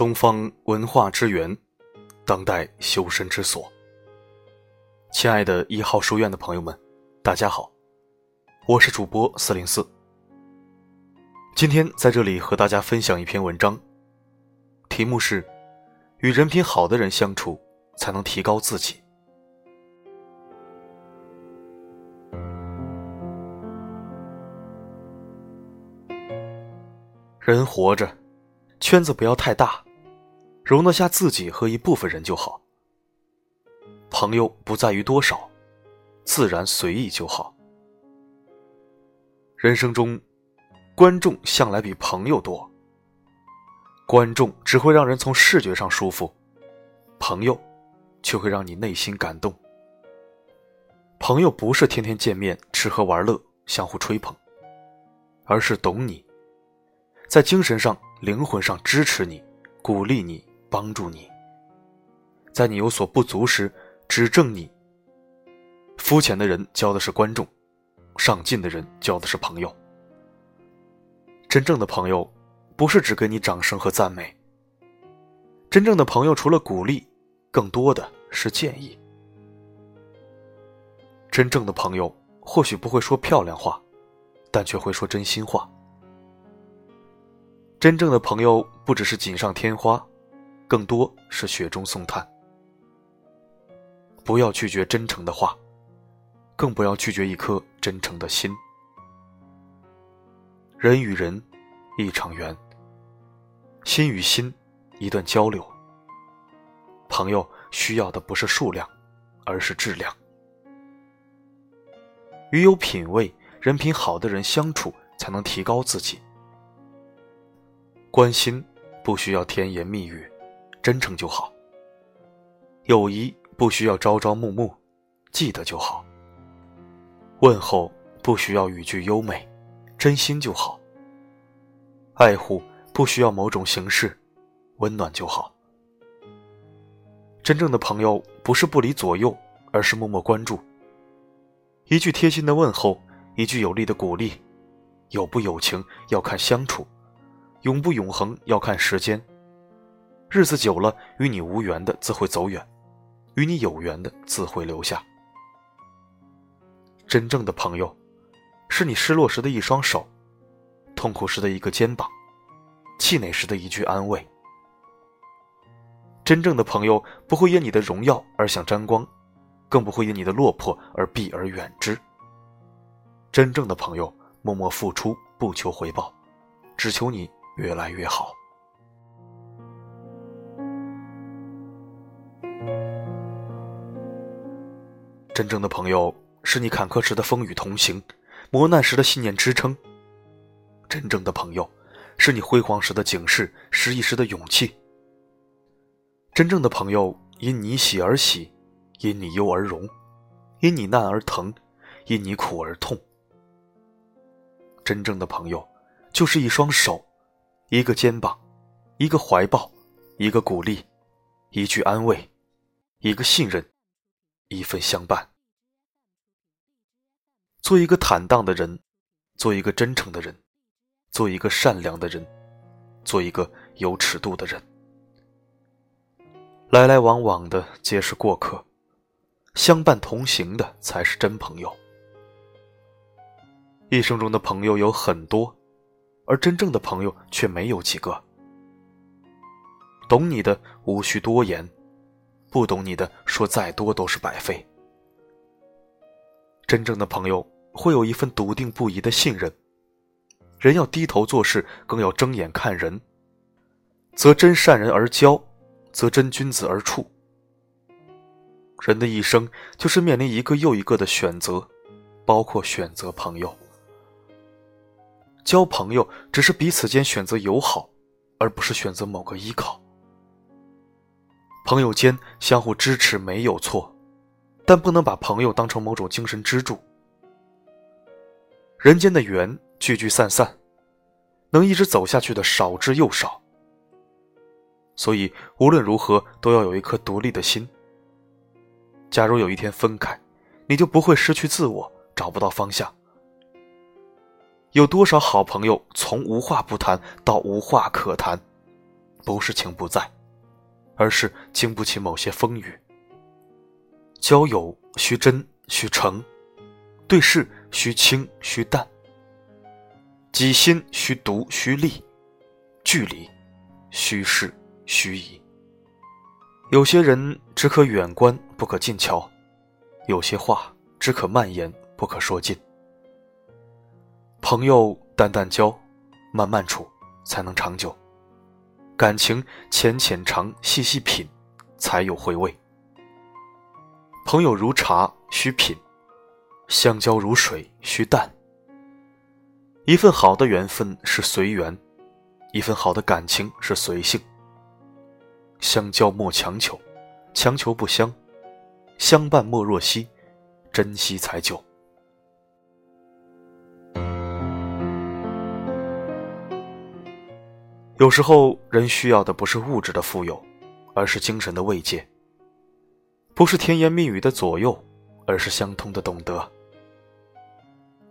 东方文化之源，当代修身之所。亲爱的一号书院的朋友们，大家好，我是主播四零四。今天在这里和大家分享一篇文章，题目是“与人品好的人相处，才能提高自己”。人活着，圈子不要太大。容得下自己和一部分人就好。朋友不在于多少，自然随意就好。人生中，观众向来比朋友多。观众只会让人从视觉上舒服，朋友却会让你内心感动。朋友不是天天见面吃喝玩乐相互吹捧，而是懂你，在精神上、灵魂上支持你，鼓励你。帮助你，在你有所不足时指正你。肤浅的人交的是观众，上进的人交的是朋友。真正的朋友，不是只给你掌声和赞美。真正的朋友除了鼓励，更多的是建议。真正的朋友或许不会说漂亮话，但却会说真心话。真正的朋友不只是锦上添花。更多是雪中送炭。不要拒绝真诚的话，更不要拒绝一颗真诚的心。人与人，一场缘；心与心，一段交流。朋友需要的不是数量，而是质量。与有品位、人品好的人相处，才能提高自己。关心不需要甜言蜜语。真诚就好，友谊不需要朝朝暮暮，记得就好。问候不需要语句优美，真心就好。爱护不需要某种形式，温暖就好。真正的朋友不是不离左右，而是默默关注。一句贴心的问候，一句有力的鼓励，有不有情要看相处，永不永恒要看时间。日子久了，与你无缘的自会走远，与你有缘的自会留下。真正的朋友，是你失落时的一双手，痛苦时的一个肩膀，气馁时的一句安慰。真正的朋友不会因你的荣耀而想沾光，更不会因你的落魄而避而远之。真正的朋友默默付出，不求回报，只求你越来越好。真正的朋友是你坎坷时的风雨同行，磨难时的信念支撑。真正的朋友是你辉煌时的警示，失意时的勇气。真正的朋友因你喜而喜，因你忧而荣，因你难而疼，因你苦而痛。真正的朋友就是一双手，一个肩膀，一个怀抱，一个鼓励，一句安慰，一个信任，一份相伴。做一个坦荡的人，做一个真诚的人，做一个善良的人，做一个有尺度的人。来来往往的皆是过客，相伴同行的才是真朋友。一生中的朋友有很多，而真正的朋友却没有几个。懂你的无需多言，不懂你的说再多都是白费。真正的朋友会有一份笃定不移的信任。人要低头做事，更要睁眼看人。则真善人而交，则真君子而处。人的一生就是面临一个又一个的选择，包括选择朋友。交朋友只是彼此间选择友好，而不是选择某个依靠。朋友间相互支持没有错。但不能把朋友当成某种精神支柱。人间的缘聚聚散散，能一直走下去的少之又少。所以无论如何都要有一颗独立的心。假如有一天分开，你就不会失去自我，找不到方向。有多少好朋友从无话不谈到无话可谈，不是情不在，而是经不起某些风雨。交友需真需诚，对事需轻需淡，己心需独需利，距离需适需宜。有些人只可远观不可近瞧，有些话只可慢言不可说尽。朋友淡淡交，慢慢处，才能长久；感情浅浅尝，细细品，才有回味。朋友如茶，需品；相交如水，需淡。一份好的缘分是随缘，一份好的感情是随性。相交莫强求，强求不香；相伴莫若惜，珍惜才久。有时候，人需要的不是物质的富有，而是精神的慰藉；不是甜言蜜语的左右，而是相通的懂得。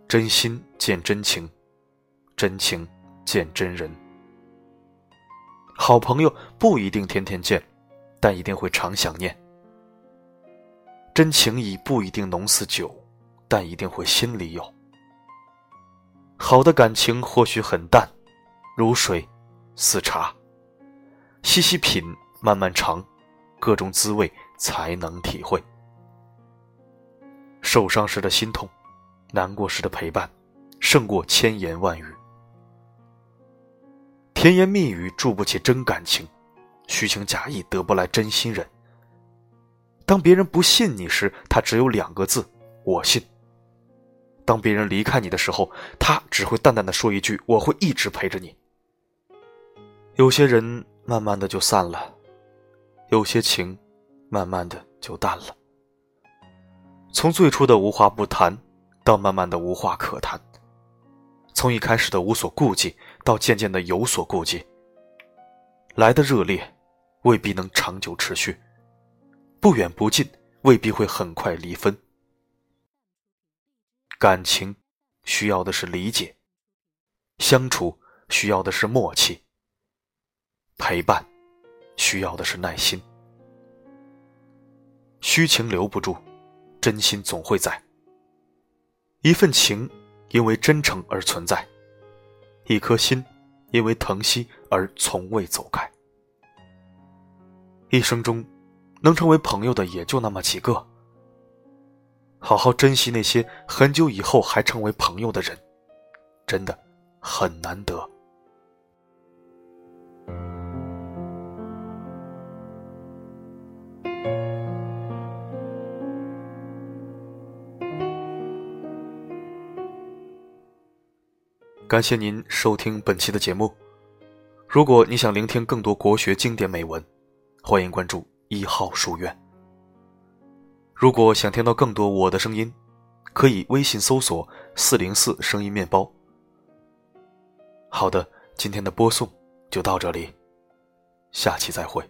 真心见真情，真情见真人。好朋友不一定天天见，但一定会常想念。真情谊不一定浓似酒，但一定会心里有。好的感情或许很淡，如水。似茶，细细品，慢慢尝，各种滋味才能体会。受伤时的心痛，难过时的陪伴，胜过千言万语。甜言蜜语筑不起真感情，虚情假意得不来真心人。当别人不信你时，他只有两个字：我信。当别人离开你的时候，他只会淡淡的说一句：我会一直陪着你。有些人慢慢的就散了，有些情，慢慢的就淡了。从最初的无话不谈，到慢慢的无话可谈；从一开始的无所顾忌，到渐渐的有所顾忌。来的热烈，未必能长久持续；不远不近，未必会很快离分。感情需要的是理解，相处需要的是默契。陪伴，需要的是耐心。虚情留不住，真心总会在。一份情，因为真诚而存在；一颗心，因为疼惜而从未走开。一生中，能成为朋友的也就那么几个。好好珍惜那些很久以后还成为朋友的人，真的很难得。感谢您收听本期的节目。如果你想聆听更多国学经典美文，欢迎关注一号书院。如果想听到更多我的声音，可以微信搜索“四零四声音面包”。好的，今天的播送就到这里，下期再会。